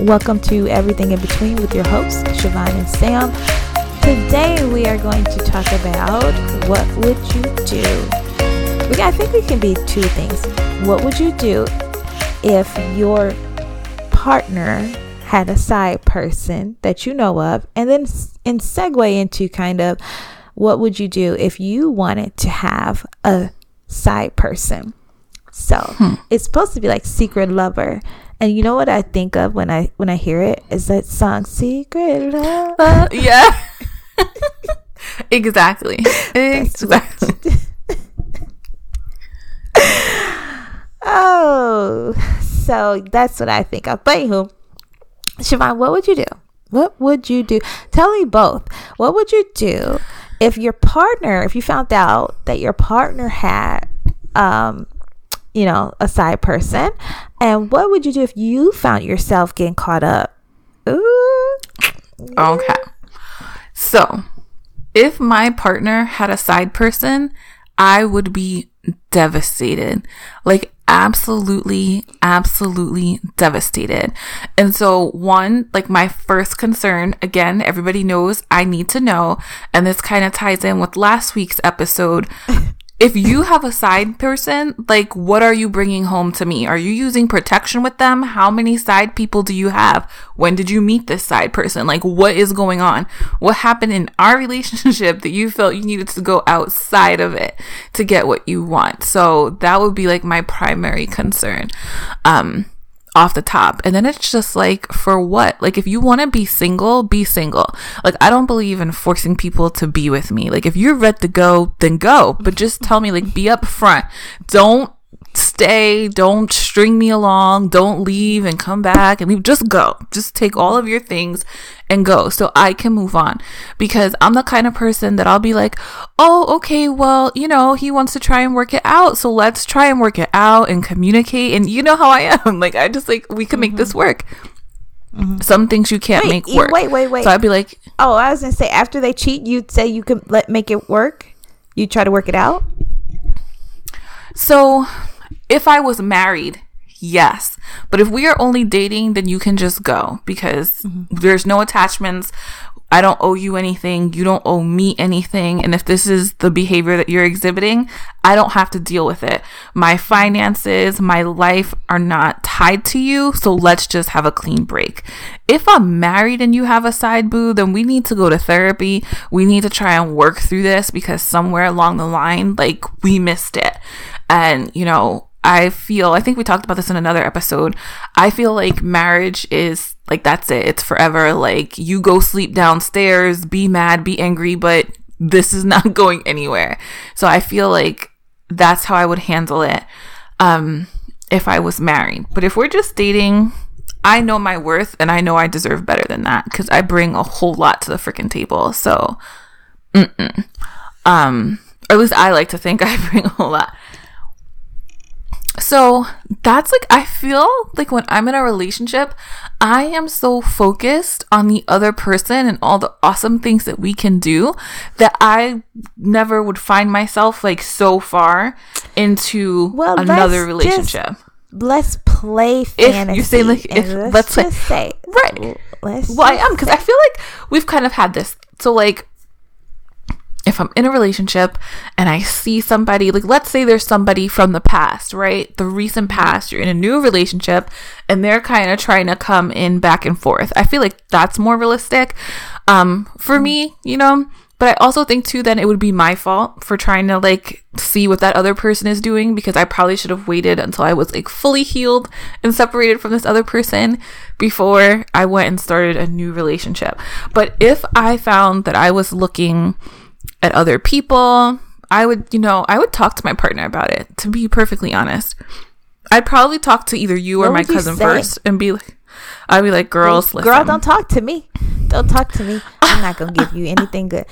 Welcome to Everything in Between with your hosts, Shavon and Sam. Today we are going to talk about what would you do? I think we can be two things. What would you do if your partner had a side person that you know of? And then and segue into kind of what would you do if you wanted to have a side person? So hmm. it's supposed to be like secret lover. And you know what I think of when I when I hear it is that song "Secret Love." Uh, yeah, exactly. exactly. oh, so that's what I think of. But who, Shavon, what would you do? What would you do? Tell me both. What would you do if your partner, if you found out that your partner had um you know, a side person? And what would you do if you found yourself getting caught up? Ooh. Okay. So, if my partner had a side person, I would be devastated. Like, absolutely, absolutely devastated. And so, one, like my first concern, again, everybody knows I need to know. And this kind of ties in with last week's episode if you have a side person, like what are you bringing home to me? Are you using protection with them? How many side people do you have? When did you meet this side person? Like what is going on? What happened in our relationship that you felt you needed to go outside of it to get what you want? So that would be like my primary concern. Um off the top. And then it's just like, for what? Like, if you want to be single, be single. Like, I don't believe in forcing people to be with me. Like, if you're ready to go, then go. But just tell me, like, be upfront. Don't stay, don't string me along, don't leave and come back and leave. Just go. Just take all of your things and go so I can move on. Because I'm the kind of person that I'll be like, oh, okay, well, you know, he wants to try and work it out. So let's try and work it out and communicate. And you know how I am. Like, I just like, we can make mm-hmm. this work. Mm-hmm. Some things you can't wait, make work. Wait, wait, wait. So I'd be like, oh, I was gonna say after they cheat, you'd say you could let make it work. You try to work it out. So if I was married, yes. But if we are only dating, then you can just go because mm-hmm. there's no attachments. I don't owe you anything. You don't owe me anything. And if this is the behavior that you're exhibiting, I don't have to deal with it. My finances, my life are not tied to you. So let's just have a clean break. If I'm married and you have a side boo, then we need to go to therapy. We need to try and work through this because somewhere along the line, like we missed it. And, you know, I feel, I think we talked about this in another episode. I feel like marriage is like, that's it. It's forever. Like, you go sleep downstairs, be mad, be angry, but this is not going anywhere. So I feel like that's how I would handle it um, if I was married. But if we're just dating, I know my worth and I know I deserve better than that because I bring a whole lot to the freaking table. So, mm-mm. um, or at least I like to think I bring a whole lot. So that's like, I feel like when I'm in a relationship, I am so focused on the other person and all the awesome things that we can do that I never would find myself like so far into well, another relationship. Just, let's play fantasy. If you say like, if, let's, let's just say, right. Let's well, I am because I feel like we've kind of had this. So like, I'm in a relationship and I see somebody, like let's say there's somebody from the past, right? The recent past, you're in a new relationship and they're kind of trying to come in back and forth. I feel like that's more realistic um, for me, you know? But I also think too then it would be my fault for trying to like see what that other person is doing because I probably should have waited until I was like fully healed and separated from this other person before I went and started a new relationship. But if I found that I was looking at other people. I would, you know, I would talk to my partner about it, to be perfectly honest. I'd probably talk to either you or what my cousin first and be like, I'd be like, girls, girl, don't talk to me. Don't talk to me. I'm not going to give you anything good.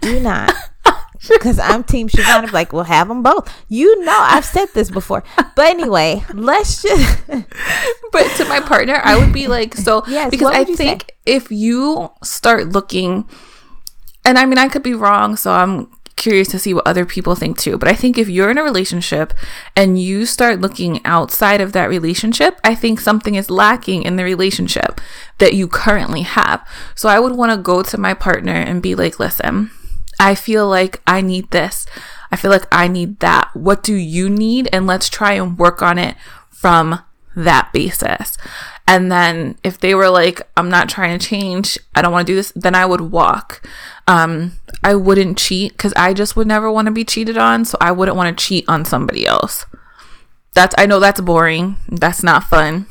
Do not. Because I'm Team Shavon. like, we'll have them both. You know, I've said this before. But anyway, let's just. but to my partner, I would be like, so, yes, because I think say? if you start looking and I mean, I could be wrong, so I'm curious to see what other people think too. But I think if you're in a relationship and you start looking outside of that relationship, I think something is lacking in the relationship that you currently have. So I would want to go to my partner and be like, listen, I feel like I need this. I feel like I need that. What do you need? And let's try and work on it from that basis. And then if they were like, I'm not trying to change, I don't want to do this, then I would walk. Um, I wouldn't cheat because I just would never want to be cheated on. So I wouldn't want to cheat on somebody else. That's, I know that's boring. That's not fun.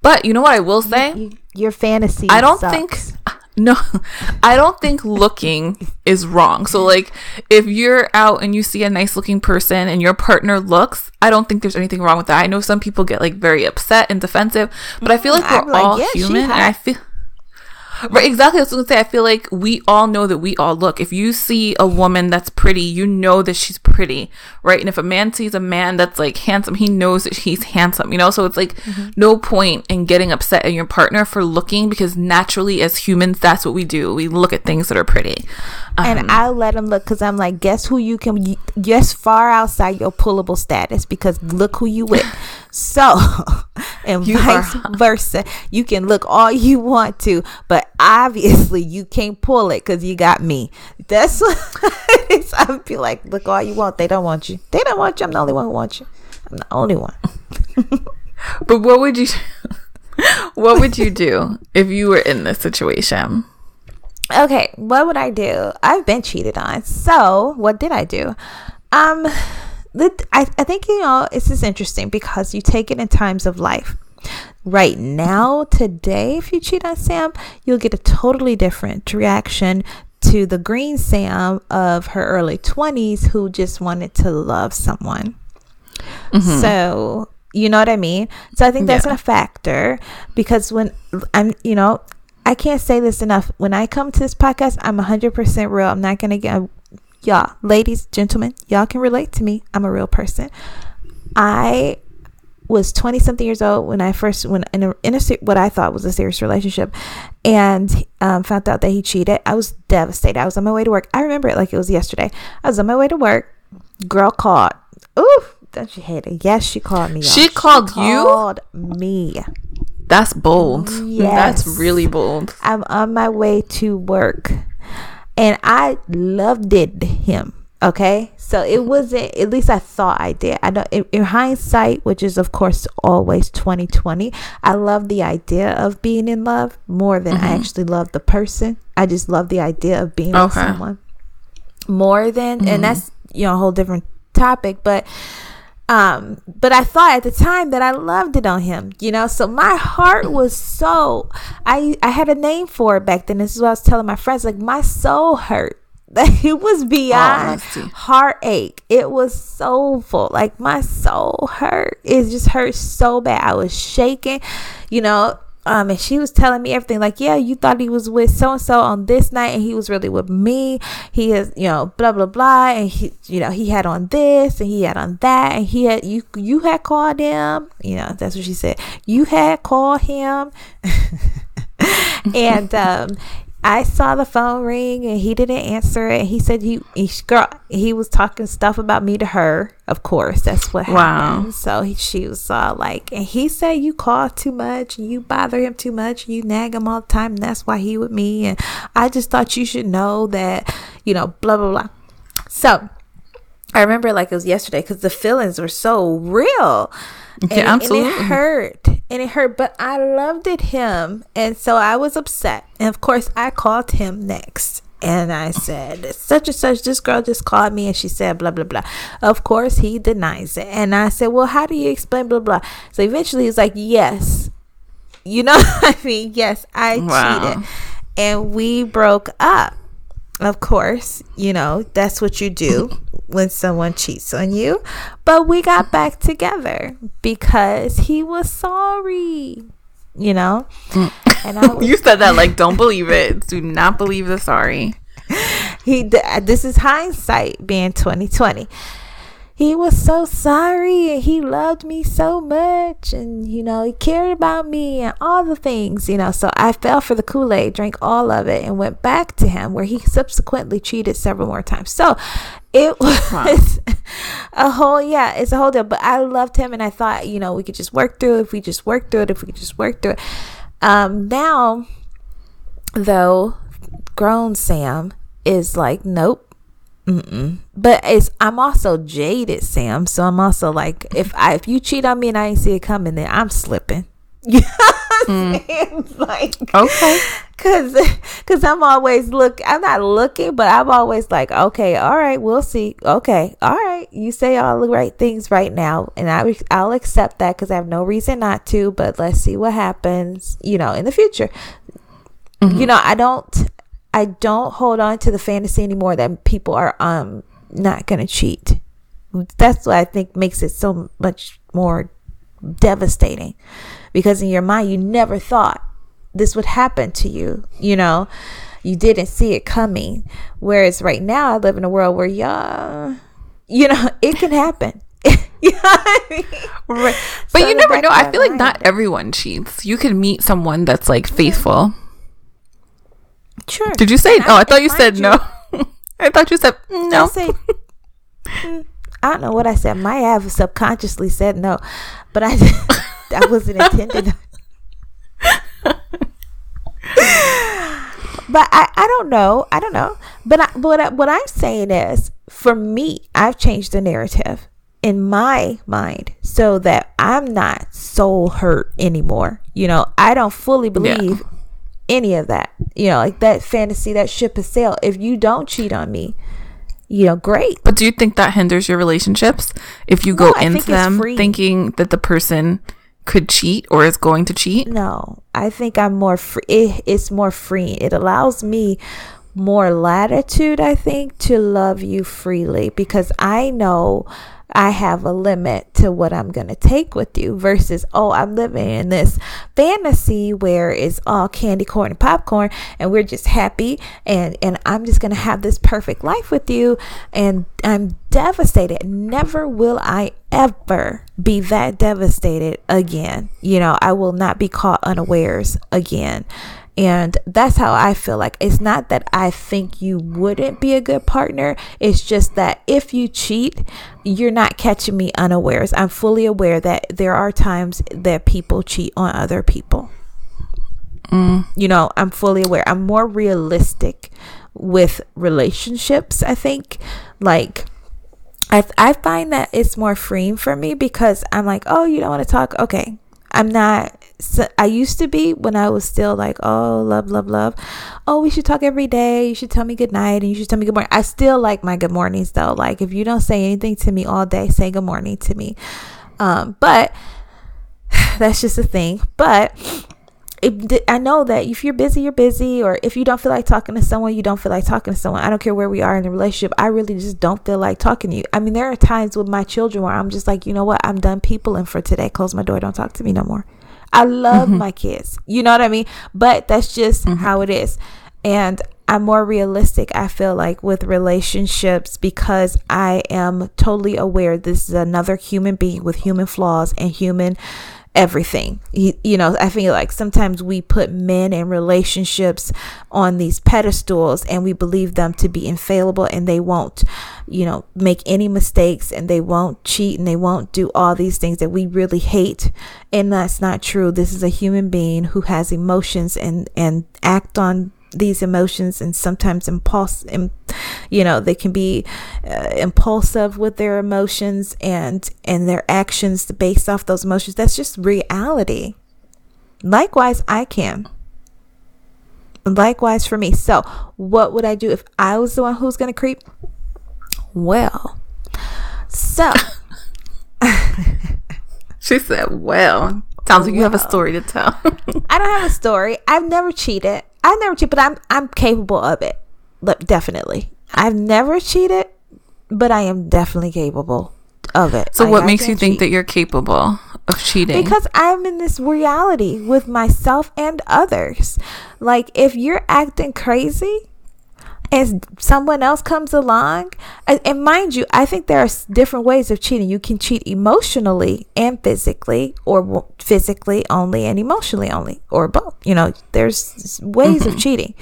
But you know what I will say? Your fantasy. I don't sucks. think no, I don't think looking is wrong. So, like, if you're out and you see a nice looking person and your partner looks, I don't think there's anything wrong with that. I know some people get like very upset and defensive, but I feel like mm, we're I'm like, all yeah, human, and. I feel. Right, exactly. I was gonna say. I feel like we all know that we all look. If you see a woman that's pretty, you know that she's pretty, right? And if a man sees a man that's like handsome, he knows that he's handsome. You know, so it's like Mm-hmm. no point in getting upset at your partner for looking because naturally, as humans, that's what we do. We look at things that are pretty. And Um, I let them look because I'm like, guess who you can guess far outside your pullable status because look who you with. So, and You vice are- versa, you can look all you want to, but obviously you can't pull it because you got me. That's what it's, I feel like, look all you want. They don't want you. They don't want you. I'm the only one who wants you. I'm the only one. but what would you? what would you do if you were in this situation? Okay, what would I do? I've been cheated on. So, what did I do? Um, the, I, I think, you know, it's just interesting because you take it in times of life. Right now, today, if you cheat on Sam, you'll get a totally different reaction to the green Sam of her early 20s who just wanted to love someone. So, you know what I mean? So I think that's Yeah. a factor because when I'm, you know, I can't say this enough. When I come to this podcast, I'm 100% real. I'm not going to get, y'all, ladies, gentlemen, y'all can relate to me. I'm a real person. I was 20 something years old when I first went in a, in a what I thought was a serious relationship and um, found out that he cheated. I was devastated. I was on my way to work. I remember it like it was yesterday. I was on my way to work. Girl called. Ooh, don't you hate it? Yes, she called me. y'all. She called you? Called me. That's bold. Yes. That's really bold. I'm on my way to work and I loved it him. Okay. So it wasn't, at least I thought I did. I know in, in hindsight, which is of course always 2020, I love the idea of being in love more than I mm-hmm. actually love the person. I just love the idea of being with someone more than, and mm-hmm. that's, you know, a whole different topic, but um but i thought at the time that i loved it on him you know? So my heart was so i i had a name for it back then. This is what i was telling my friends like my soul hurt. It was beyond let's heartache. It was soulful. Like my soul hurt. It just hurt so bad. I was shaking you know um, and she was telling me everything like, yeah, you thought he was with so and so on this night, and he was really with me. He is, you know, blah blah blah, and he, you know, he had on this and he had on that, and he had you, you had called him, you know, that's what she said. You had called him, and um, I saw the phone ring, and he didn't answer it. He said he, he girl, he was talking stuff about me to her. Of course, that's what Wow. happened. So he, she was like, and he said you call too much, and you bother him too much, you nag him all the time, and that's why he with me. And I just thought you should know that, you know, blah blah blah. So I remember like it was yesterday because the feelings were so real. And, Yeah, and absolutely. it hurt. And it hurt, but I loved it him. And so I was upset. And of course, I called him next. And I said, such and such, this girl just called me and she said, blah, blah, blah. Of course, he denies it. And I said, well, how do you explain, blah, blah? So eventually he's like, yes. You know what I mean? Yes, I Wow. cheated. And we broke up. Of course, you know, that's what you do when someone cheats on you. But we got back together because he was sorry, you know? And I was, You said that like, don't believe it. Do not believe the sorry. he, this is hindsight being 2020. He was so sorry and he loved me so much and you know he cared about me and all the things you know. So i fell for the kool-aid drank all of it and went back to him where he subsequently cheated several more times. So it was wow. a whole yeah it's a whole deal. But i loved him and i thought you know we could just work through it. If we just work through it if we could just work through it. Um now though grown sam is like nope Mm-mm. But it's I'm also jaded, Sam. So I'm also like, if I if you cheat on me and I ain't see it coming, then I'm slipping. Yeah, mm. like okay, because because I'm always look. I'm not looking, but I'm always like, okay, all right, we'll see. Okay, all right, you say all the right things right now, and I I'll accept that because I have no reason not to. But let's see what happens, you know, in the future. Mm-hmm. You know, I don't I don't hold on to the fantasy anymore that people are um not gonna cheat. That's what I think makes it so much more devastating. Because in your mind you never thought this would happen to you, you know. You didn't see it coming. Whereas right now I live in a world where y'all you know, it can happen. know I mean? Right. But so you never know. I feel like not everyone cheats. You can meet someone that's like faithful. Sure. Did you say? And oh, I, I thought you said you, no. I thought you said no. I, say, mm, I don't know what I said. My have subconsciously said no, but I that wasn't intended. but I, I don't know. I don't know. But I, but I, what I'm saying is, for me, I've changed the narrative in my mind so that I'm not soul hurt anymore. You know, I don't fully believe yeah any of that. You know, like that fantasy, that ship has sailed. If you don't cheat on me, you know, great. But do you think that hinders your relationships if you go no, into them thinking that the person could cheat or is going to cheat? No, I think I'm more free. It, it's more free. It allows me more latitude, I think, to love you freely because I know I have a limit to what I'm going to take with you versus, oh, I'm living in this fantasy where it's all candy corn and popcorn and we're just happy and, and I'm just going to have this perfect life with you. And I'm devastated. Never will I ever be that devastated again. You know, I will not be caught unawares again. And that's how I feel like it's not that I think you wouldn't be a good partner. It's just that if you cheat, you're not catching me unawares. I'm fully aware that there are times that people cheat on other people. Mm. You know, I'm fully aware. I'm more realistic with relationships, I think. Like, I, I find that it's more freeing for me because I'm like, oh, you don't want to talk? Okay. I'm not so I used to be when I was still like, oh, love, love, love. Oh, we should talk every day. You should tell me good night and you should tell me good morning. I still like my good mornings though. Like if you don't say anything to me all day, say good morning to me. Um, but that's just a thing. But it, I know that if you're busy, you're busy, or if you don't feel like talking to someone, you don't feel like talking to someone. I don't care where we are in the relationship. I really just don't feel like talking to you. I mean, there are times with my children where I'm just like, you know what? I'm done peopling for today. Close my door. Don't talk to me no more. I love mm-hmm. my kids. You know what I mean? But that's just mm-hmm. how it is. And I'm more realistic, I feel like, with relationships because I am totally aware this is another human being with human flaws and human everything. You, you, know, I feel like sometimes we put men in relationships on these pedestals and we believe them to be infallible and they won't, you know, make any mistakes and they won't cheat and they won't do all these things that we really hate. And that's not true. This is a human being who has emotions and, and act on these emotions and sometimes impulse Im, you know they can be uh, impulsive with their emotions and and their actions based off those emotions. That's just reality. Likewise i can. Likewise for me. So what would i do if i was the one who's going to creep? Well so she said well. Sounds like you have a story to tell. I don't have a story. I've never cheated I never cheat, but I'm I'm capable of it. Definitely. I've never cheated, but I am definitely capable of it. So like, what makes you think cheat. that you're capable of cheating? Because I'm in this reality with myself and others. Like if you're acting crazy, and someone else comes along and, and, mind you i think there are different ways of cheating. You can cheat emotionally and physically or physically only and emotionally only or both. You know there's ways mm-hmm. of cheating.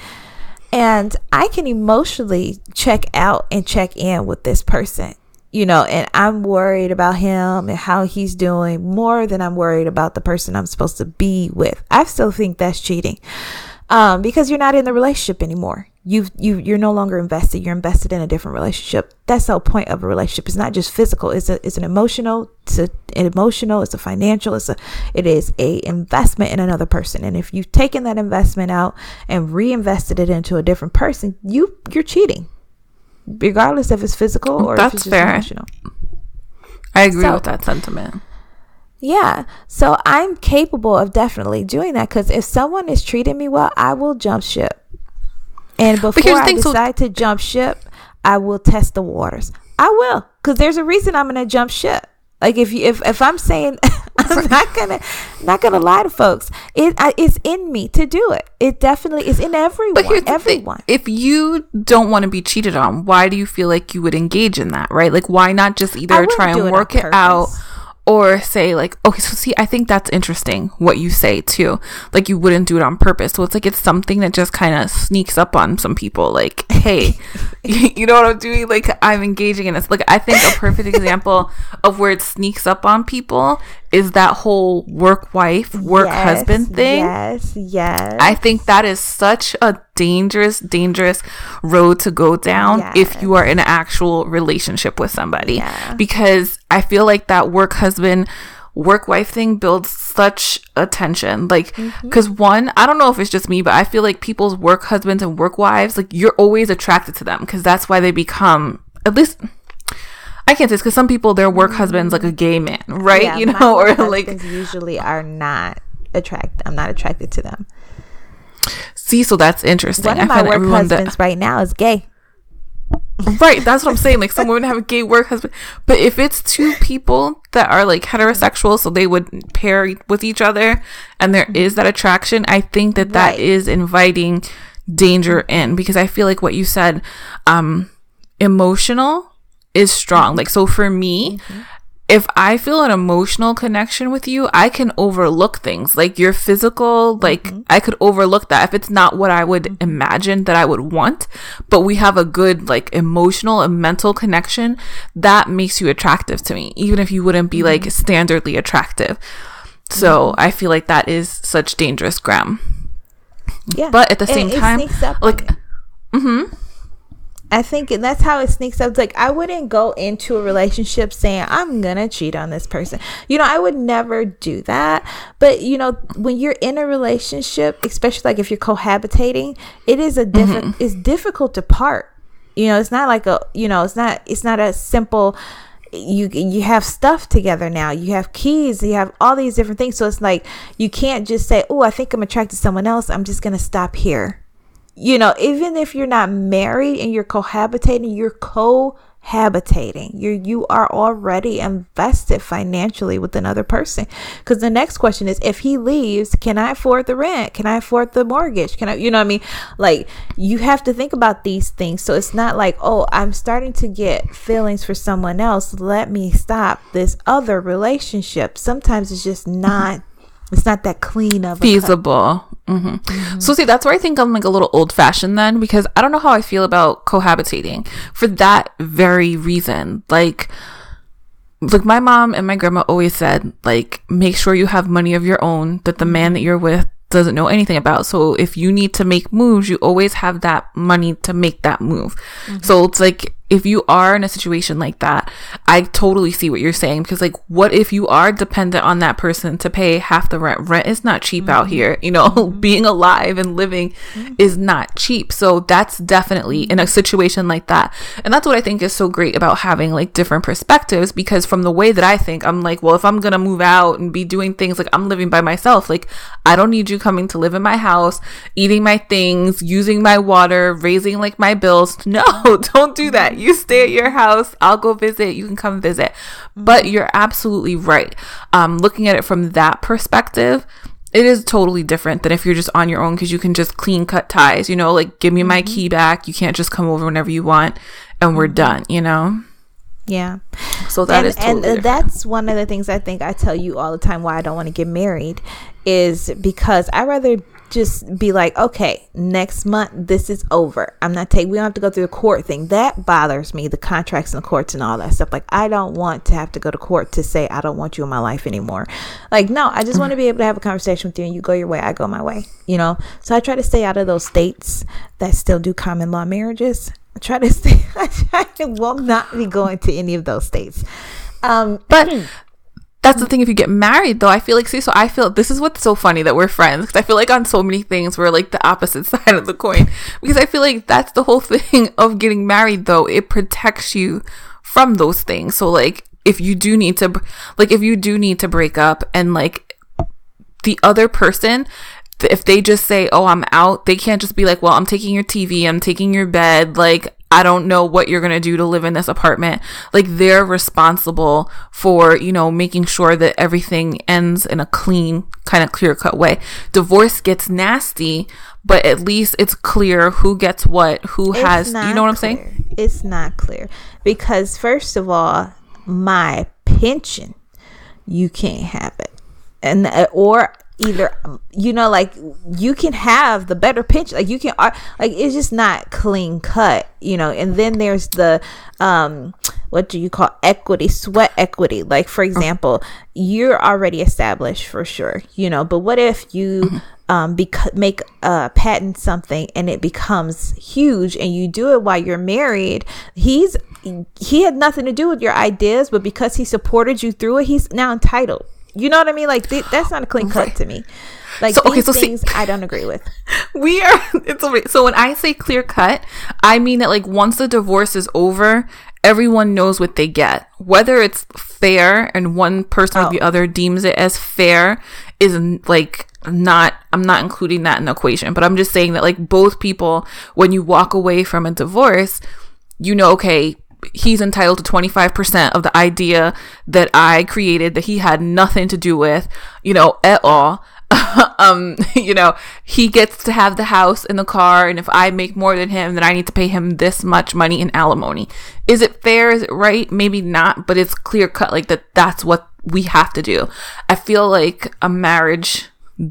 And i can emotionally check out and check in with this person you know and i'm worried about him and how he's doing more than i'm worried about the person i'm supposed to be with. I still think that's cheating um, because you're not in the relationship anymore you you you're no longer invested you're invested in a different relationship. That's the whole point of a relationship. It's not just physical it's a it's an emotional it's a, an emotional it's a financial it's a it is a investment in another person. And if you've taken that investment out and reinvested it into a different person you you're cheating. Regardless if it's physical or that's if it's fair. emotional. I agree so, with that sentiment. Yeah. So I'm capable of definitely doing that because if someone is treating me well, I will jump ship. And before I decide so- to jump ship, I will test the waters. I will, because there's a reason I'm gonna jump ship. Like if you, if if I'm saying I'm not gonna not gonna lie to folks, it I, it's in me to do it. It definitely is in everyone. But here's everyone. Thing. If you don't want to be cheated on, why do you feel like you would engage in that? Right? Like why not just either try and work it out or say like okay so see i think that's interesting what you say too. Like you wouldn't do it on purpose. So it's like it's something that just kind of sneaks up on some people like hey you know what i'm doing like i'm engaging in this like i think a perfect example of where it sneaks up on people is that whole work wife, work yes, husband thing. Yes, yes. I think that is such a dangerous, dangerous road to go down yes. if you are in an actual relationship with somebody. Yeah. Because I feel like that work husband, work wife thing builds such attention. Like, because mm-hmm. one, I don't know if it's just me, but I feel like people's work husbands and work wives, like, you're always attracted to them because that's why they become, at least I can't say because some people their work husband's like a gay man, right? Yeah, you know, or like usually are not attracted. I'm not attracted to them. See, so that's interesting. One of my work husbands that, right now is gay. Right, that's what I'm saying. Like some women have a gay work husband, but if it's two people that are like heterosexual, so they would pair with each other, and there is that attraction, I think that that right. is inviting danger in because I feel like what you said, um, emotional is strong. Like, so for me, mm-hmm. If I feel an emotional connection with you, I can overlook things like your physical, like mm-hmm. I could overlook that if it's not what I would mm-hmm. imagine that I would want, but we have a good, like, emotional and mental connection that makes you attractive to me, even if you wouldn't be like mm-hmm. standardly attractive. So mm-hmm. I feel like that is such dangerous gram. Yeah. But at the same time, like, mm hmm. I think and that's how it sneaks up. It's like I wouldn't go into a relationship saying I'm gonna cheat on this person. You know, I would never do that. But you know, when you're in a relationship, especially like if you're cohabitating, it is a different. Mm-hmm. It's difficult to part. You know, it's not like a. You know, it's not. It's not a simple. You you have stuff together now. You have keys. You have all these different things. So it's like you can't just say, "Oh, I think I'm attracted to someone else. I'm just gonna stop here." You know, even if you're not married and you're cohabitating, you're cohabitating. You you are already invested financially with another person. Because the next question is, if he leaves, can I afford the rent? Can I afford the mortgage? Can I, you know, what I mean, like you have to think about these things. So it's not like, oh, I'm starting to get feelings for someone else. Let me stop this other relationship. Sometimes it's just not. It's not that clean of feasible. Mm-hmm. Mm-hmm. So see, that's where I think I'm like a little old fashioned then because I don't know how I feel about cohabitating for that very reason. Like, like my mom and my grandma always said, like, make sure you have money of your own that the man that you're with doesn't know anything about. So if you need to make moves, you always have that money to make that move. Mm-hmm. So it's like if you are in a situation like that, I totally see what you're saying because like what if you are dependent on that person to pay half the rent? Rent is not cheap mm-hmm. out here. You know, mm-hmm. being alive and living mm-hmm. is not cheap. So that's definitely in a situation like that. And that's what I think is so great about having like different perspectives because from the way that I think, I'm like, well, if I'm going to move out and be doing things like I'm living by myself, like I don't need you coming to live in my house, eating my things, using my water, raising like my bills. No, don't do that you stay at your house. I'll go visit. You can come visit. But mm-hmm. you're absolutely right. Um, looking at it from that perspective, it is totally different than if you're just on your own because you can just clean cut ties, you know, like give me my mm-hmm. key back. You can't just come over whenever you want and we're mm-hmm. done, you know? Yeah. So that and, is totally and that's one of the things I think I tell you all the time why I don't want to get married is because I rather just be like, okay, next month this is over. I'm not taking. We don't have to go through the court thing. That bothers me. The contracts and the courts and all that stuff. Like I don't want to have to go to court to say I don't want you in my life anymore. Like no, I just want to be able to have a conversation with you and you go your way, I go my way. You know. So I try to stay out of those states that still do common law marriages. I try to stay. I will not be going to any of those states. Um, but that's the thing. If you get married, though, I feel like see. So I feel this is what's so funny that we're friends because I feel like on so many things we're like the opposite side of the coin. Because I feel like that's the whole thing of getting married, though. It protects you from those things. So like, if you do need to, like, if you do need to break up, and like the other person if they just say, "Oh, I'm out," they can't just be like, "Well, I'm taking your TV, I'm taking your bed." Like I don't know what you're going to do to live in this apartment. Like they're responsible for, you know, making sure that everything ends in a clean, kind of clear cut way. Divorce gets nasty, but at least it's clear who gets what, who it's has, you know what I'm clear. saying? It's not clear because first of all, my pension, you can't have it. And uh, or either you know like you can have the better pitch like you can like it's just not clean cut you know? And then there's the um what do you call equity sweat equity. Like for example you're already established for sure you know? But what if you mm-hmm. um bec- make uh patent something and it becomes huge and you do it while you're married? He's he had nothing to do with your ideas but because he supported you through it he's now entitled you know what I mean? Like th- that's not a clean cut to me. Like so, okay, so things see, I don't agree with. We are it's okay. So when I say clear cut, I mean that like once the divorce is over, everyone knows what they get. Whether it's fair and one person oh. or the oh. other deems it as fair is like not I'm not including that in the equation, but I'm just saying that like both people when you walk away from a divorce, you know okay, he's entitled to 25% of the idea that I created that he had nothing to do with, you know, at all. um, you know, he gets to have the house and the car, and if I make more than him, then I need to pay him this much money in alimony. Is it fair? Is it right? Maybe not, but it's clear cut like that that's what we have to do. I feel like a marriage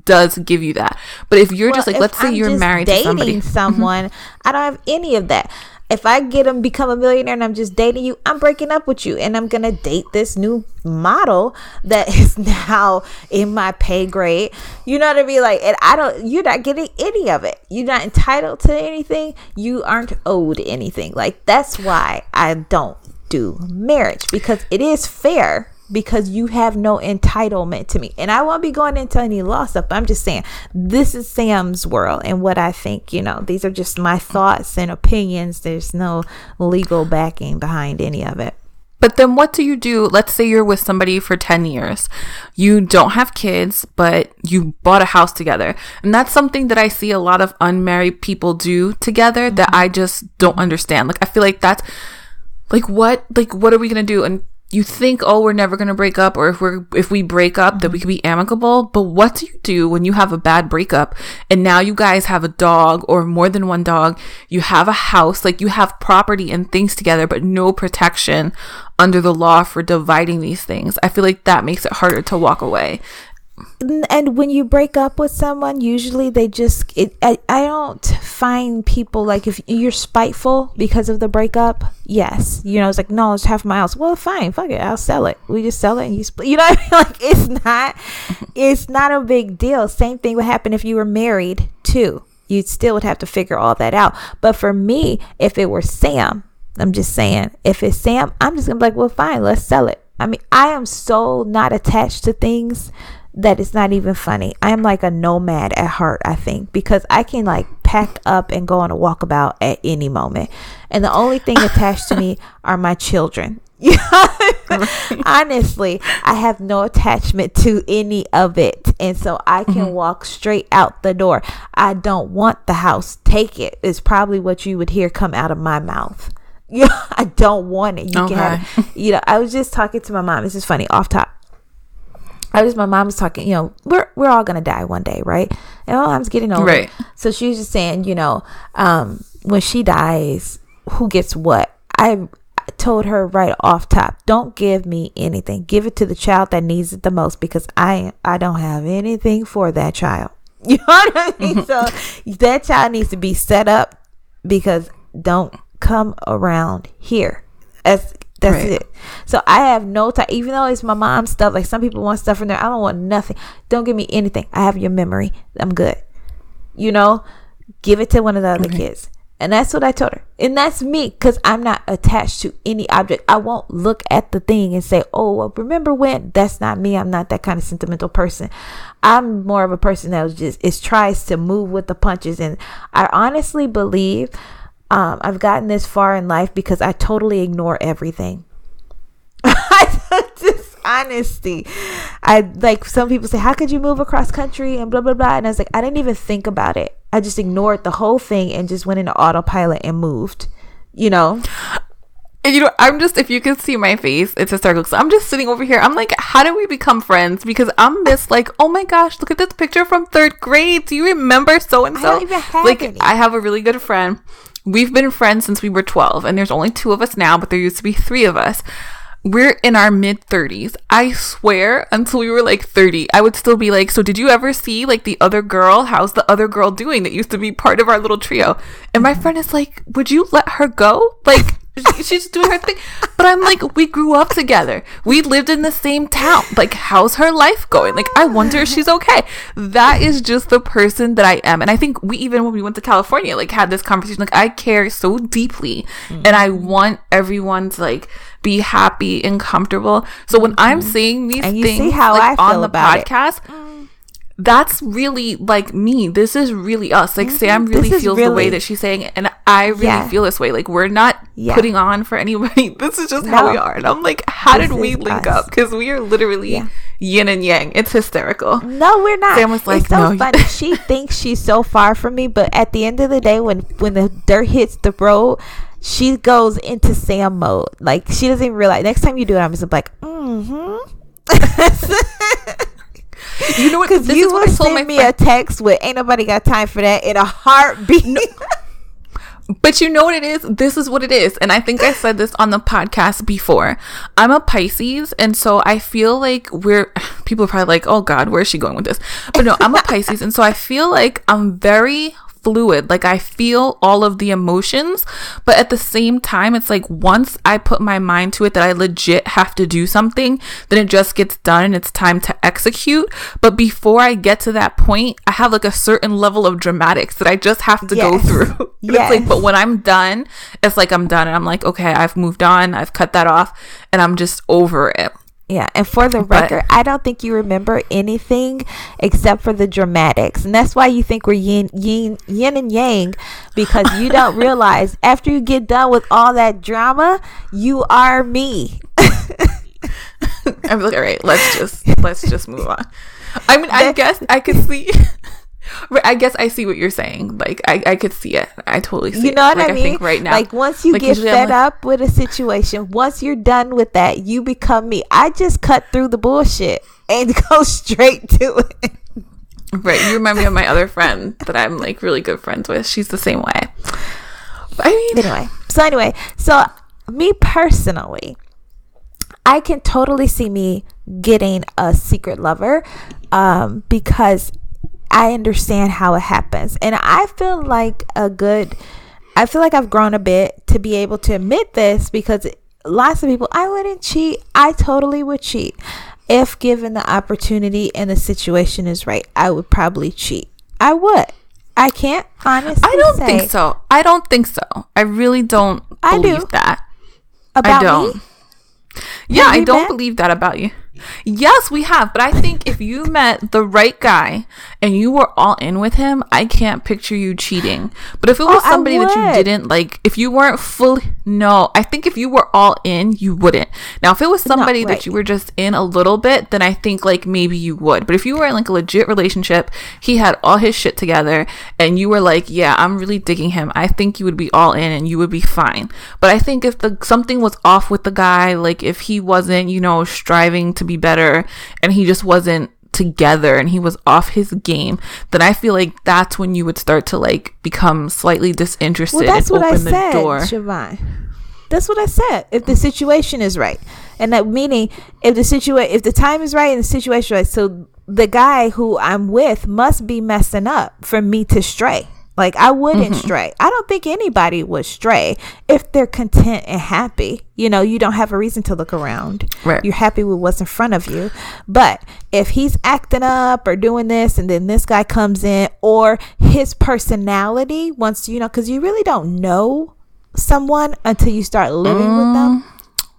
does give you that. But if you're well, just like, let's say I'm you're married to somebody, someone, I don't have any of that if I get him become a millionaire and I'm just dating you, I'm breaking up with you and I'm gonna date this new model that is now in my pay grade. You know what I mean? Like, and I don't, you're not getting any of it. You're not entitled to anything. You aren't owed anything. Like, that's why I don't do marriage because it is fair because you have no entitlement to me. And I won't be going into any law stuff, but I'm just saying this is Sam's world and what I think, you know, these are just my thoughts and opinions. There's no legal backing behind any of it. But then what do you do? Let's say you're with somebody for 10 years. You don't have kids, but you bought a house together. And that's something that I see a lot of unmarried people do together that mm-hmm. I just don't understand. Like I feel like that's like what like what are we going to do? And you think, oh, we're never going to break up, or if we're, if we break up, that we could be amicable. But what do you do when you have a bad breakup and now you guys have a dog or more than one dog? You have a house, like you have property and things together, but no protection under the law for dividing these things. I feel like that makes it harder to walk away and when you break up with someone usually they just it, I, I don't find people like if you're spiteful because of the breakup yes. You know it's like no it's half my house well fine fuck it i'll sell it. We just sell it and you split you know I mean? like it's not it's not a big deal. Same thing would happen if you were married too. You still would have to figure all that out. But for me if it were sam i'm just saying if it's sam i'm just gonna be like well fine let's sell it. I mean, I am so not attached to things that it's not even funny. I'm like a nomad at heart, I think, because I can like pack up and go on a walkabout at any moment. And the only thing attached to me are my children. Honestly, I have no attachment to any of it. And so I can mm-hmm. walk straight out the door. I don't want the house. Take it is probably what you would hear come out of my mouth. Yeah, I don't want it. You okay. can have, you know, I was just talking to my mom. This is funny, off top I was my mom was talking, you know, we're we're all gonna die one day, right? And my mom's getting older. Right. So she was just saying, you know, um, when she dies, who gets what? I told her right off top, don't give me anything. Give it to the child that needs it the most because I I don't have anything for that child. You know what I mean? so that child needs to be set up because don't come around here. That's that's Right. it. So I have no time, even though it's my mom's stuff. Like some people want stuff from there. I don't want nothing. Don't give me anything. I have your memory. I'm good. You know, give it to one of the other kids. And that's what I told her. And that's me because I'm not attached to any object. I won't look at the thing and say, oh, well, remember when? That's not me. I'm not that kind of sentimental person. I'm more of a person that just, is tries to move with the punches. And I honestly believe um, I've gotten this far in life because I totally ignore everything. just honesty. I like some people say, How could you move across country and blah blah blah? And I was like, I didn't even think about it. I just ignored the whole thing and just went into autopilot and moved. You know? And you know, I'm just if you can see my face, it's hysterical. So I'm just sitting over here. I'm like, how do we become friends? Because I'm this like, oh my gosh, look at this picture from third grade. Do you remember so and so? don't even have Like, any. I have a really good friend. We've been friends since we were 12, and there's only two of us now, but there used to be three of us. We're in our mid 30s. I swear, until we were like 30, I would still be like, So, did you ever see like the other girl? How's the other girl doing that used to be part of our little trio? And my friend is like, Would you let her go? Like, she's doing her thing. But I'm like, We grew up together. We lived in the same town. Like, how's her life going? Like, I wonder if she's okay. That is just the person that I am. And I think we even, when we went to California, like, had this conversation. Like, I care so deeply mm. and I want everyone to, like, be happy and comfortable. So when I'm mm. saying these And you things see how like, I on feel the about it. Mm. That's really like me. This is really us. Like Sam really feels the way that she's saying it, and I really Yeah. feel this way. Like we're not Yeah. putting on for anybody. This is just how we are. And I'm like, how This did we link us. up? Because we are literally Yeah. yin and yang. It's hysterical. No, we're not. Sam was like, it's so "No, funny. she thinks she's so far from me, but at the end of the day, when when the dirt hits the road, she goes into Sam mode. Like she doesn't even realize. Next time you do it, I'm just like, mm-hmm. You know what? Because This you is will what I told my send me friend. a text with "Ain't nobody got time for that" in a heartbeat. But you know what it is? This is what it is. And I think I said this on the podcast before. I'm a Pisces. And so I feel like we're, people are probably like, oh God, where's she going with this? But no, I'm a Pisces. And so I feel like I'm very fluid. Like I feel all of the emotions. But at the same time, it's like once I put my mind to it that I legit have to do something, then it just gets done and it's time to execute. But before I get to that point, I have like a certain level of dramatics that I just have to go through. It's like, but when I'm done, it's like I'm done and I'm like, okay, I've moved on, I've cut that off, and I'm just over it. Yeah, and for the But- record, I don't think you remember anything except for the dramatics, and that's why you think we're yin, yin, yin and yang, because you don't realize after you get done with all that drama, you are me. I'm like, all right, let's just let's just move on. I mean, I guess I could see. I guess I see what you're saying. Like, I, I could see it. I totally see You it. know what like, I mean? think right now, like once you like, get fed like- up with a situation, once you're done with that, you become me. I just cut through the bullshit and go straight to it. Right. You remind me of my other friend that I'm like really good friends with. She's the same way. But I mean, anyway so anyway so me personally i can totally see me getting a secret lover um because i understand how it happens and i feel like a good i feel like i've grown a bit to be able to admit this because lots of people i wouldn't cheat i totally would cheat if given the opportunity and the situation is right i would probably cheat i would i can't honestly I don't think so. I don't think so. I really don't I believe do. that. about I don't. me Yeah, I don't believe that about you. Yes, we have, but I think if you met the right guy and you were all in with him, I can't picture you cheating. But if it oh, was Oh, somebody that you didn't like, if you weren't fully, no, I think if you were all in, you wouldn't. Now, if it was somebody right. that you were just in a little bit, then I think like maybe you would. But if you were in like a legit relationship, he had all his shit together, and you were like, yeah, I'm really digging him, I think you would be all in and you would be fine. But I think if the something was off with the guy, like if he wasn't, you know, striving to be better and he just wasn't together and he was off his game, then I feel like that's when you would start to like become slightly disinterested Well, that's and what I the said, door. Shavon. That's what I said. If the situation is right, and that meaning if the situation, if the time is right and the situation right, so the guy who I'm with must be messing up for me to stray. Like I wouldn't Mm-hmm. stray. I don't think anybody would stray if they're content and happy. You know, you don't have a reason to look around. Right. You're happy with what's in front of you. But if he's acting up or doing this and then this guy comes in or his personality wants you know, because you really don't know someone until you start living with them.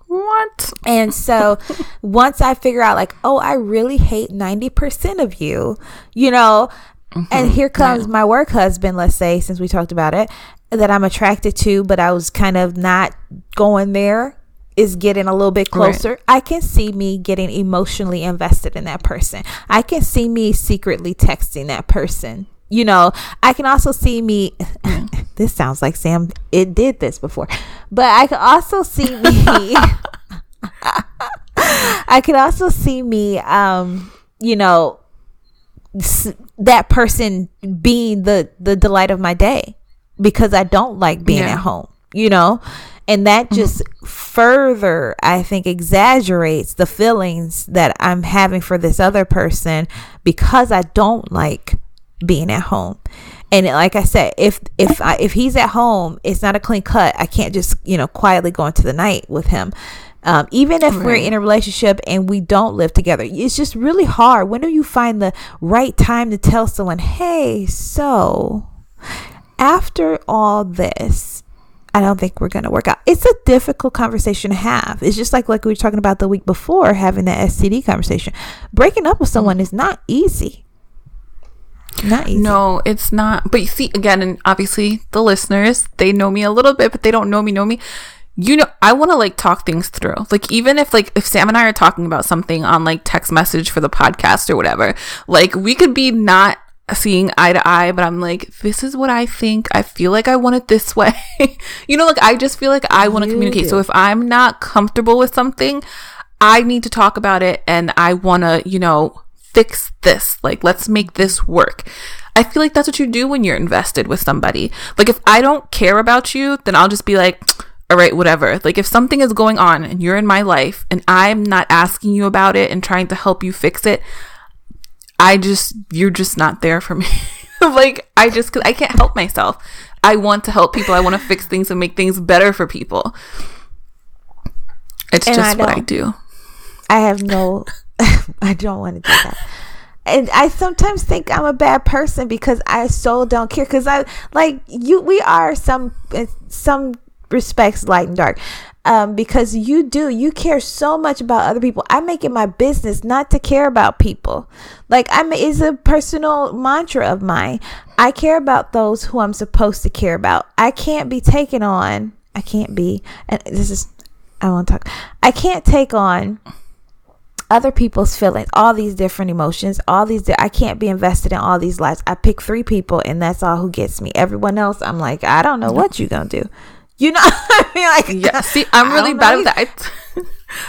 What? And so once I figure out, like, oh, I really hate 90% of you, you know, and here comes my work husband, let's say, since we talked about it, that I'm attracted to, but I was kind of not going there, is getting a little bit Right. closer. I can see me getting emotionally invested in that person. I can see me secretly texting that person. You know, I can also see me. this sounds like Sam. It did this before, but I can also see me. I can also see me, um, you know, that person being the the delight of my day because I don't like being Yeah. at home, you know, and that mm-hmm. just further, I think, exaggerates the feelings that I'm having for this other person because I don't like being at home. And like I said, if if I, if he's at home, it's not a clean cut. I can't just you know quietly go into the night with him. Um, even if we're in a relationship and we don't live together, it's just really hard. When do you find the right time to tell someone, "Hey, so after all this, I don't think we're gonna work out." It's a difficult conversation to have. It's just like like we were talking about the week before, having that STD conversation. Breaking up with someone is not easy. Not easy. No, it's not. But you see, again, and obviously the listeners, they know me a little bit, but they don't know me, know me. You know, I want to like talk things through. Like, even if like, if Sam and I are talking about something on like text message for the podcast or whatever, like, we could be not seeing eye to eye, but I'm like, this is what I think. I feel like I want it this way. you know, like, I just feel like I want to communicate. do. So if I'm not comfortable with something, I need to talk about it and I want to, you know, fix this. Like, let's make this work. I feel like that's what you do when you're invested with somebody. Like, if I don't care about you, then I'll just be like, all right, whatever. Like, if something is going on and you're in my life and I'm not asking you about it and trying to help you fix it, I just, you're just not there for me. like, I just, cause I can't help myself. I want to help people. I want to fix things and make things better for people. It's And just I what I don't. I have no, I don't want to do that. And I sometimes think I'm a bad person because I so don't care. Because I like you, we are some eh, some respects light and dark. Um, because you do, you care so much about other people. I make it my business not to care about people. Like I'm, it's a personal mantra of mine. I care about those who I'm supposed to care about. I can't be taken on. I can't be, and this is, I won't talk. I can't take on other people's feelings, all these different emotions, all these. Di- I can't be invested in all these lives. I pick three people, and that's all who gets me. Everyone else, I'm like, I don't know what you're gonna do. You know, I mean, like, Yeah, see, I'm really bad know at that.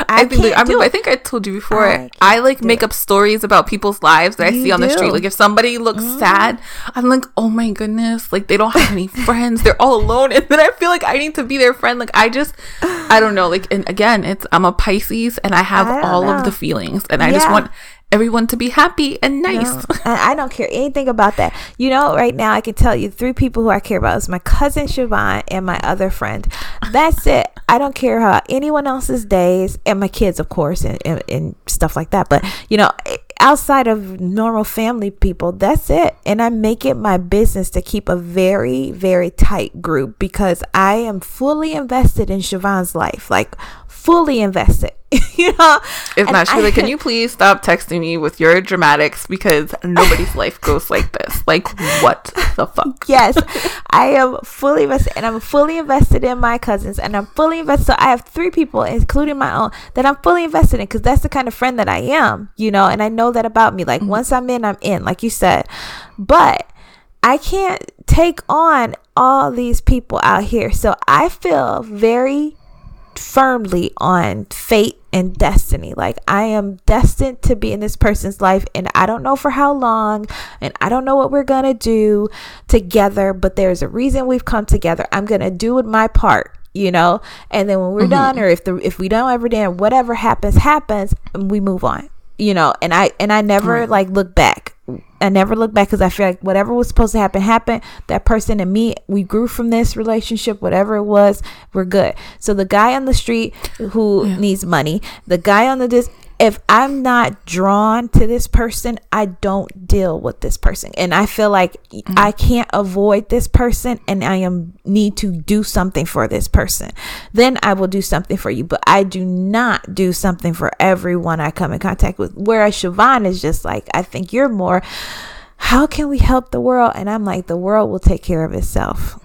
I, I think, like, I, mean, do I think I told you before. I I, like make it. up stories about people's lives that I see on the street. Like if somebody looks mm. sad, I'm like, oh my goodness, like they don't have any friends. They're all alone, and then I feel like I need to be their friend. Like I just, I don't know. Like and again, it's I'm a Pisces, and I have I all know. of the feelings, and I just want everyone to be happy and nice. No, I I don't care anything about that. You know, right now I can tell you three people who I care about is my cousin Shavon and my other friend. That's it. I don't care about anyone else's days and my kids, of course, and, and, and stuff like that. But you know, outside of normal family people, that's it. And I make it my business to keep a very, very tight group because I am fully invested in Shavon's life, like fully invested. you know, If not, she's I- like, can you please stop texting me with your dramatics because nobody's life goes like this. Like what the fuck? yes, I am fully invested, and I'm fully invested in my cousins, and I'm fully invested. So I have three people, including my own, that I'm fully invested in because that's the kind of friend that I am, you know, and I know that about me. Like mm-hmm. once I'm in, I'm in, like you said. But I can't take on all these people out here, so I feel very firmly on fate and destiny. Like I am destined to be in this person's life and I don't know for how long and I don't know what we're to do together, but there's a reason we've come together. I'm to do my part you know and then when we're mm-hmm. done or if the if we don't ever done whatever happens happens we move on you know and i and i never right. like look back I never look back because I feel like whatever was supposed to happen happened. That person and me, we grew from this relationship, whatever it was, we're good. So the guy on the street who yeah. needs money, the guy on the disc, if I'm not drawn to this person, I don't deal with this person. And I feel like mm-hmm. I can't avoid this person and I am need to do something for this person. Then I will do something for you. But I do not do something for everyone I come in contact with. Whereas Shavon is just like, I think you're more, how can we help the world? And I'm like, the world will take care of itself.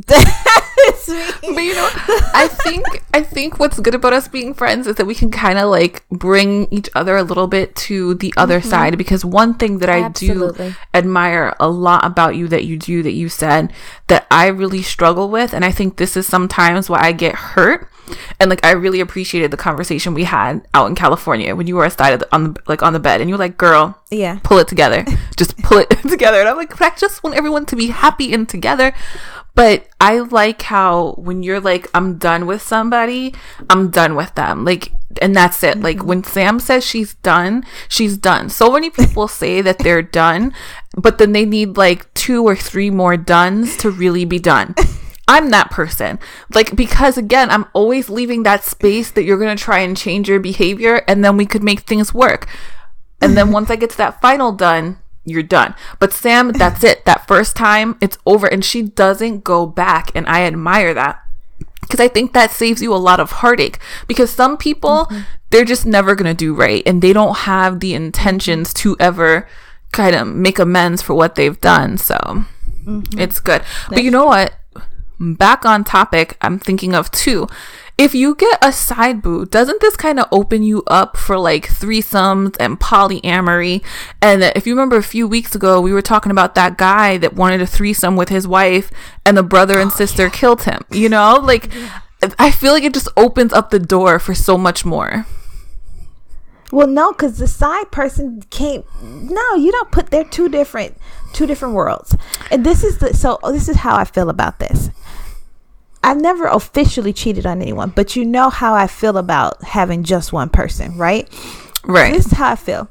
but you know, I think I think what's good about us being friends is that we can kind of like bring each other a little bit to the other mm-hmm. side. Because one thing that Absolutely. I do admire a lot about you that you do that you said that I really struggle with, and I think this is sometimes why I get hurt. And like I really appreciated the conversation we had out in California when you were aside on the like on the bed, and you're like, "Girl, yeah, pull it together, just pull it together." And I'm like, "I just want everyone to be happy and together." But I like how when you're like, I'm done with somebody, I'm done with them. Like, and that's it. Mm-hmm. Like when Sam says she's done, she's done. So many people say that they're done, but then they need like two or three more duns to really be done. I'm that person. Like, because again, I'm always leaving that space that you're going to try and change your behavior and then we could make things work. And then once I get to that final done, you're done. But Sam, that's it. That first time, it's over. And she doesn't go back. And I admire that. Because I think that saves you a lot of heartache. Because some people, mm-hmm. they're just never going to do right. And they don't have the intentions to ever kind of make amends for what they've done. So mm-hmm. it's good. That's but you know what? Back on topic, I'm thinking of two if you get a side boo, doesn't this kind of open you up for like threesomes and polyamory? And if you remember a few weeks ago, we were talking about that guy that wanted a threesome with his wife and the brother and oh, sister yeah. killed him. You know, like I feel like it just opens up the door for so much more. Well, no, because the side person can't. No, you don't put. They're two different, two different worlds. And this is the. So this is how I feel about this. I've never officially cheated on anyone, but you know how I feel about having just one person, right? Right. This is how I feel.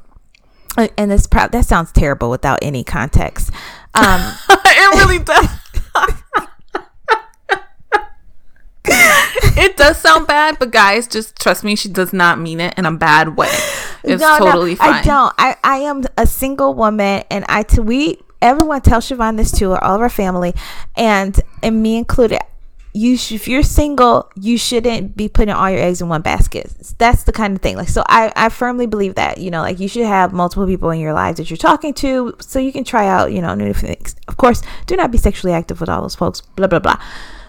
And this pro- that sounds terrible without any context. Um, it really does. it does sound bad, but guys, just trust me, she does not mean it in a bad way. It's no, totally no, fine. I don't. I, I am a single woman and I t- we everyone tells Shavon this too, or all of our family, and and me included you sh- if you're single you shouldn't be putting all your eggs in one basket that's the kind of thing like so i i firmly believe that you know like you should have multiple people in your lives that you're talking to so you can try out you know new things of course do not be sexually active with all those folks blah blah blah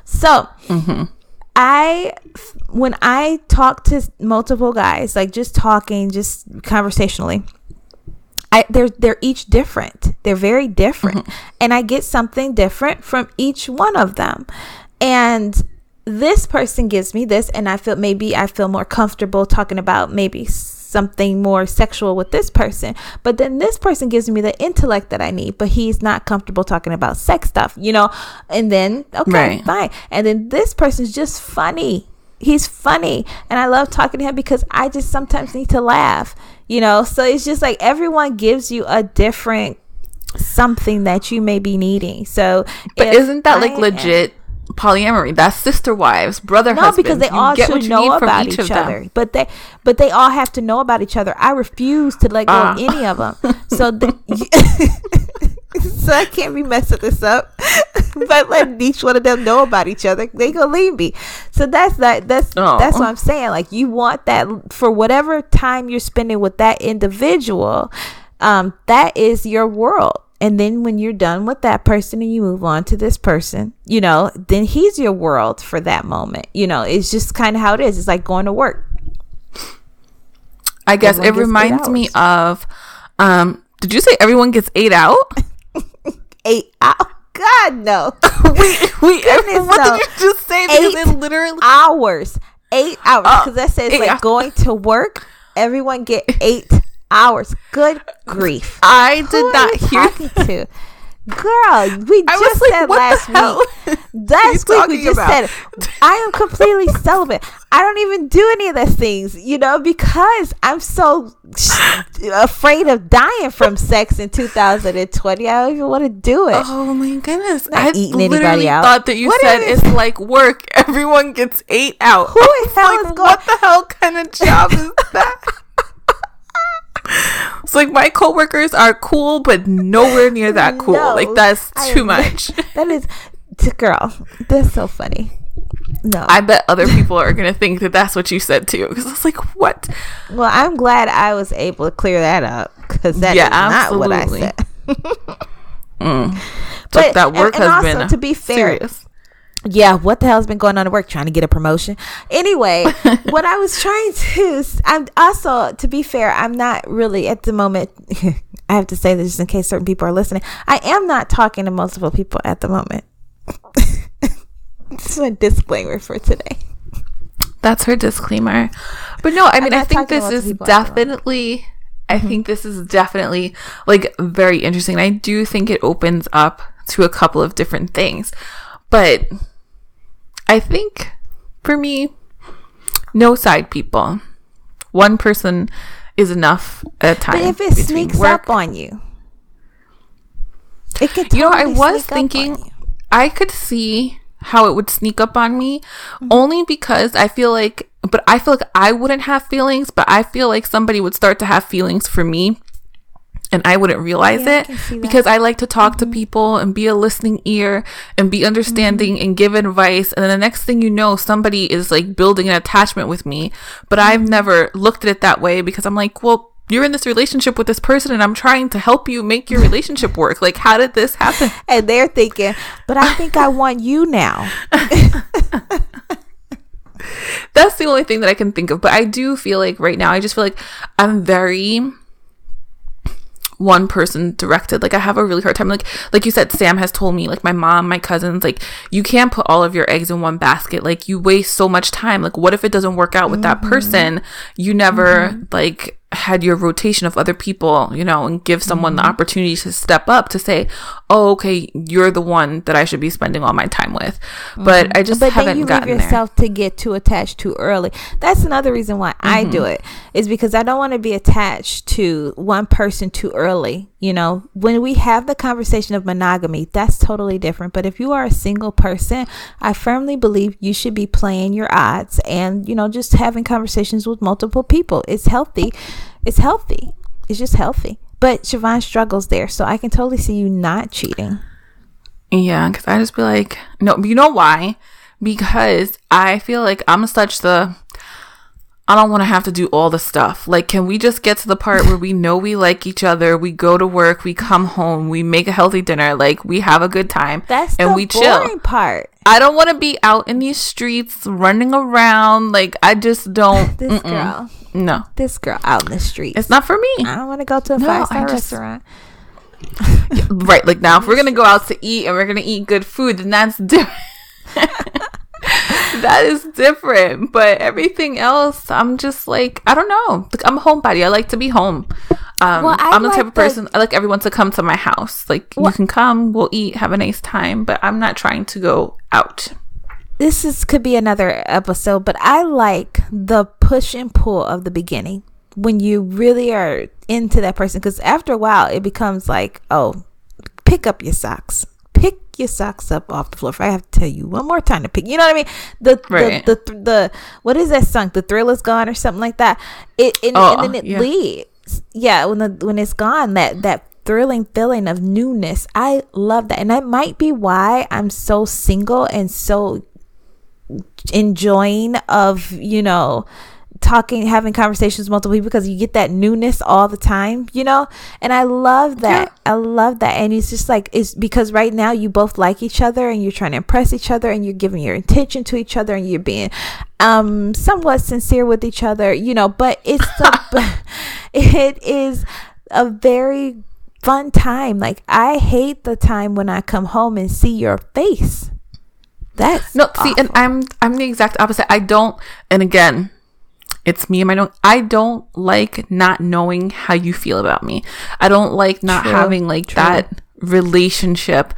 so mm-hmm. I when I talk to multiple guys, like just talking, just conversationally, I they're they're each different. They're very different, mm-hmm. and I get something different from each one of them. And this person gives me this and I feel maybe I feel more comfortable talking about maybe something more sexual with this person. But then this person gives me the intellect that I need, but he's not comfortable talking about sex stuff, you know? And then okay, right. fine. And then this person's just funny. He's funny. And I love talking to him because I just sometimes need to laugh, you know? So it's just like everyone gives you a different something that you may be needing. So, but isn't that like legit? Polyamory. That's sister wives, brother no, husbands. because they you all should know about each, each other. But they, but they all have to know about each other. I refuse to let go uh. of ah. any of them. So, the, so I can't be messing this up. but letting each one of them know about each other, they gonna leave me. So that's that. That's oh. that's what I'm saying. Like you want that for whatever time you're spending with that individual. Um, that is your world and then when you're done with that person and you move on to this person, you know, then he's your world for that moment. You know, it's just kind of how it is. It's like going to work. I guess everyone it reminds me of um did you say everyone gets 8 out? 8 out. God no. we we what no. did you just say? Eight literally hours eight hours because that says like hours. going to work. Everyone get eight hours. Good grief. I Who did are not hear. talking to? Girl, we I just like, said last week. Last week we just about? said I am completely celibate. I don't even do any of those things, you know, because I'm so afraid of dying from sex in 2020. I don't even want to do it. Oh my goodness! Not I literally out. thought that you What said it's like work. Everyone gets eight out. Who the hell like, is going- What the hell kind of job is that? It's like my coworkers are cool, but nowhere near that cool. No, like that's too much. That is, girl, that's so funny. No, I bet other people are gonna think that that's what you said too. Because it's like, what? well, I'm glad I was able to clear that up because that is Yeah, not what I absolutely. said. Mm. But But- that work and- and has also, been to be fair, serious. Yeah, what the hell's been going on at work? Trying to get a promotion. Anyway, what I was trying to, I'm also, to be fair, I'm not really at the moment. I have to say this just in case certain people are listening. I am not talking to multiple people at the moment. This is my disclaimer for today. That's her disclaimer. But no, I mean, I think this is people at the moment. definitely. I mm-hmm. think this is definitely like very interesting. I do think it opens up to a couple of different things. But I think for me, no side people. One person is enough at a time. But if it sneaks work- up on you, it could you know, I was thinking. I could see how it would sneak up on me Mm-hmm. only because I feel like, but I feel like I wouldn't have feelings, but I feel like somebody would start to have feelings for me. And I wouldn't realize Yeah, it that. because I like to talk Mm-hmm. to people and be a listening ear and be understanding Mm-hmm. and give advice. And then the next thing you know, somebody is like building an attachment with me. But I've Mm-hmm. never looked at it that way because I'm like, well, you're in this relationship with this person and I'm trying to help you make your relationship work. Like, how did this happen? And they're thinking, but I think I want you now. that's the only thing that I can think of. But I do feel like right now, I just feel like I'm very one person directed. Like I have a really hard time. Like like you said, Sam has told me, like my mom, my cousins, like you can't put all of your eggs in one basket. Like you waste so much time. Like what if it doesn't work out with that mm-hmm. person? You never mm-hmm. like had your rotation of other people, you know, and give someone the opportunity to step up to say, "Oh, okay, you're the one that I should be spending all my time with." But I just but then haven't you leave gotten there. yourself to get too attached too early. That's another reason why I do Mm-hmm. it is because I don't want to be attached to one person too early. You know, when we have the conversation of monogamy, that's totally different. But if you are a single person, I firmly believe you should be playing your odds and you know just having conversations with multiple people. It's healthy. It's healthy. It's just healthy. But Shavon struggles there, so I can totally see you not cheating. Yeah, because I just be like, no, you know why? Because I feel like I'm such the. I don't want to have to do all the stuff. Like, can we just get to the part where we know we like each other? We go to work, we come home, we make a healthy dinner, like we have a good time, That's and the we boring chill. part. I don't want to be out in these streets running around. Like, I just don't. This mm-mm. girl. No, this girl out in the street. it's not for me. I don't want to go to a No, five star restaurant. right like now if we're gonna go out to eat and we're gonna eat good food then that's different that is different but everything else i'm just like i don't know like i'm a homebody i like to be home um, Well, i'm the type like of the- person i like everyone to come to my house like you can come we'll eat have a nice time but i'm not trying to go out This is could be another episode, but I like the push and pull of the beginning when you really are into that person. Because after a while, it becomes like, oh, pick up your socks. Pick your socks up off the floor. If I have to tell you one more time to pick, you know what I mean? The Right. the, the the what is that song? The thrill is gone or something like that. It and, Oh, and then it yeah. leaves. Yeah, when the when it's gone, that that thrilling feeling of newness. I love that, and that might be why I'm so single and so enjoying of you know talking having conversations with multiple people because you get that newness all the time you know? And i love that. I love that. And it's just like it's because right now you both like each other and you're trying to impress each other and you're giving your attention to each other and you're being um somewhat sincere with each other you know? But it's the it is a very fun time. Like i hate the time when i come home and see your face. That's No, see, and I'm I'm the exact opposite. I don't, and again, it's me and my don't. I don't like not knowing how you feel about me. I don't like not True, having like true. that relationship.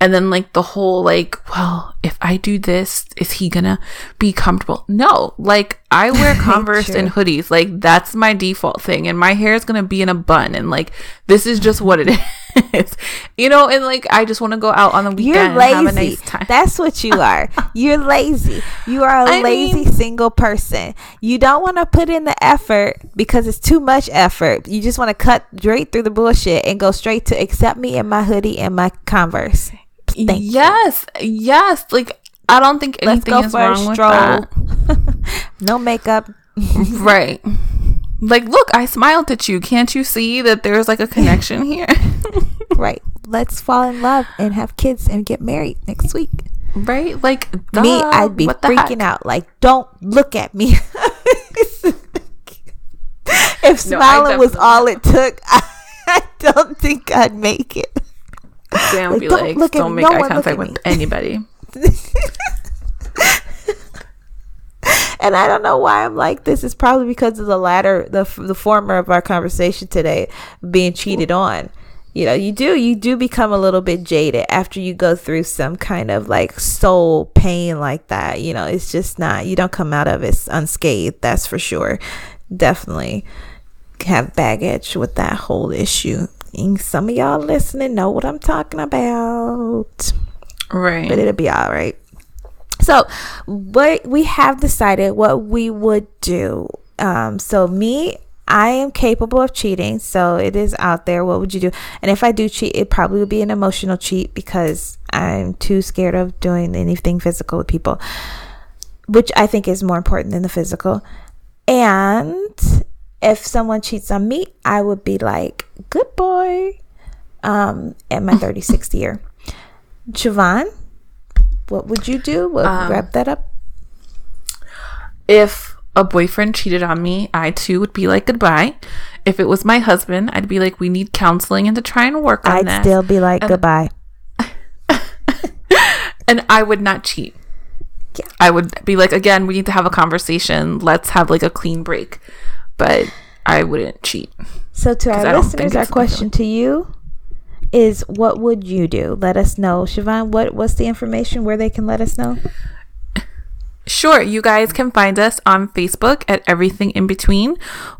And then like the whole like, well, if I do this, is he gonna be comfortable? No, like I wear Converse and hoodies. Like that's my default thing, and my hair is gonna be in a bun, and like this is just what it is, you know. And like I just want to go out on the weekend, You're and have a lazy. nice time. That's what you are. You're lazy. You are a I lazy mean- single person. You don't want to put in the effort because it's too much effort. You just want to cut straight through the bullshit and go straight to accept me in my hoodie and my Converse. Thank you. yes, yes. Like I don't think anything is wrong with that. no makeup. right. Like, look, I smiled at you. Can't you see that there's like a connection here? Right. Let's fall in love and have kids and get married next week. right? Like, me, I'd be freaking heck? out. Like, don't look at me. if No, smiling was all it took, I, don't think I'd make it. Sam Like, be don't like, look don't me. make No eye contact with anybody. And I don't know why I'm like this. It's probably because of the latter, the the former of our conversation today, being cheated on. You know, you do you do become a little bit jaded after you go through some kind of like soul pain like that. You know, it's just not you don't come out of it unscathed. That's for sure. Definitely have baggage with that whole issue. And some of y'all listening know what I'm talking about Right. but it'll be all right. So, what we have decided what we would do. Um, so me, I am capable of cheating, so it is out there. What would you do? And if I do cheat, it probably would be an emotional cheat because I'm too scared of doing anything physical with people, which I think is more important than the physical. And if someone cheats on me, I would be like, "Good boy," um, at my 36th year. Shavon, what would you do? We'll Um, wrap that up. if a boyfriend cheated on me, I too would be like goodbye. If it was my husband, I'd be like, we need counseling and to try and work on I'd this. still be like, goodbye. and I would not cheat. Yeah. I would be like, again, we need to have a conversation. Let's have like a clean break. But I wouldn't cheat. So, to our listeners, our it's a big question to you is what would you do? Let us know. Shavon, what, what's the information where they can let us know? Sure, you guys can find us on Facebook at Everything in Between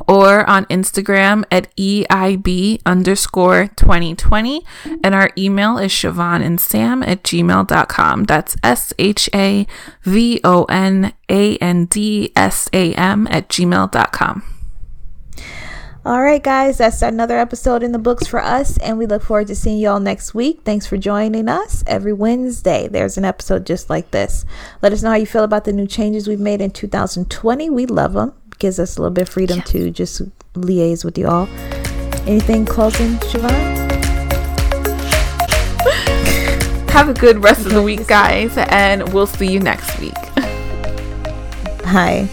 or on Instagram at EIB underscore 2020. And our email is Shavon and Sam at gmail.com. That's S H A V O N A N D S A M at gmail.com. All right, guys, that's another episode in the books for us, and we look forward to seeing y'all next week. Thanks for joining us. Every Wednesday, there's an episode just like this. Let us know how you feel about the new changes we've made in 2020. We love them. Gives us a little bit of freedom to just liaise with y'all. Anything closing, Shavon? Have a good rest of the week, guys, and we'll see you next week. Hi.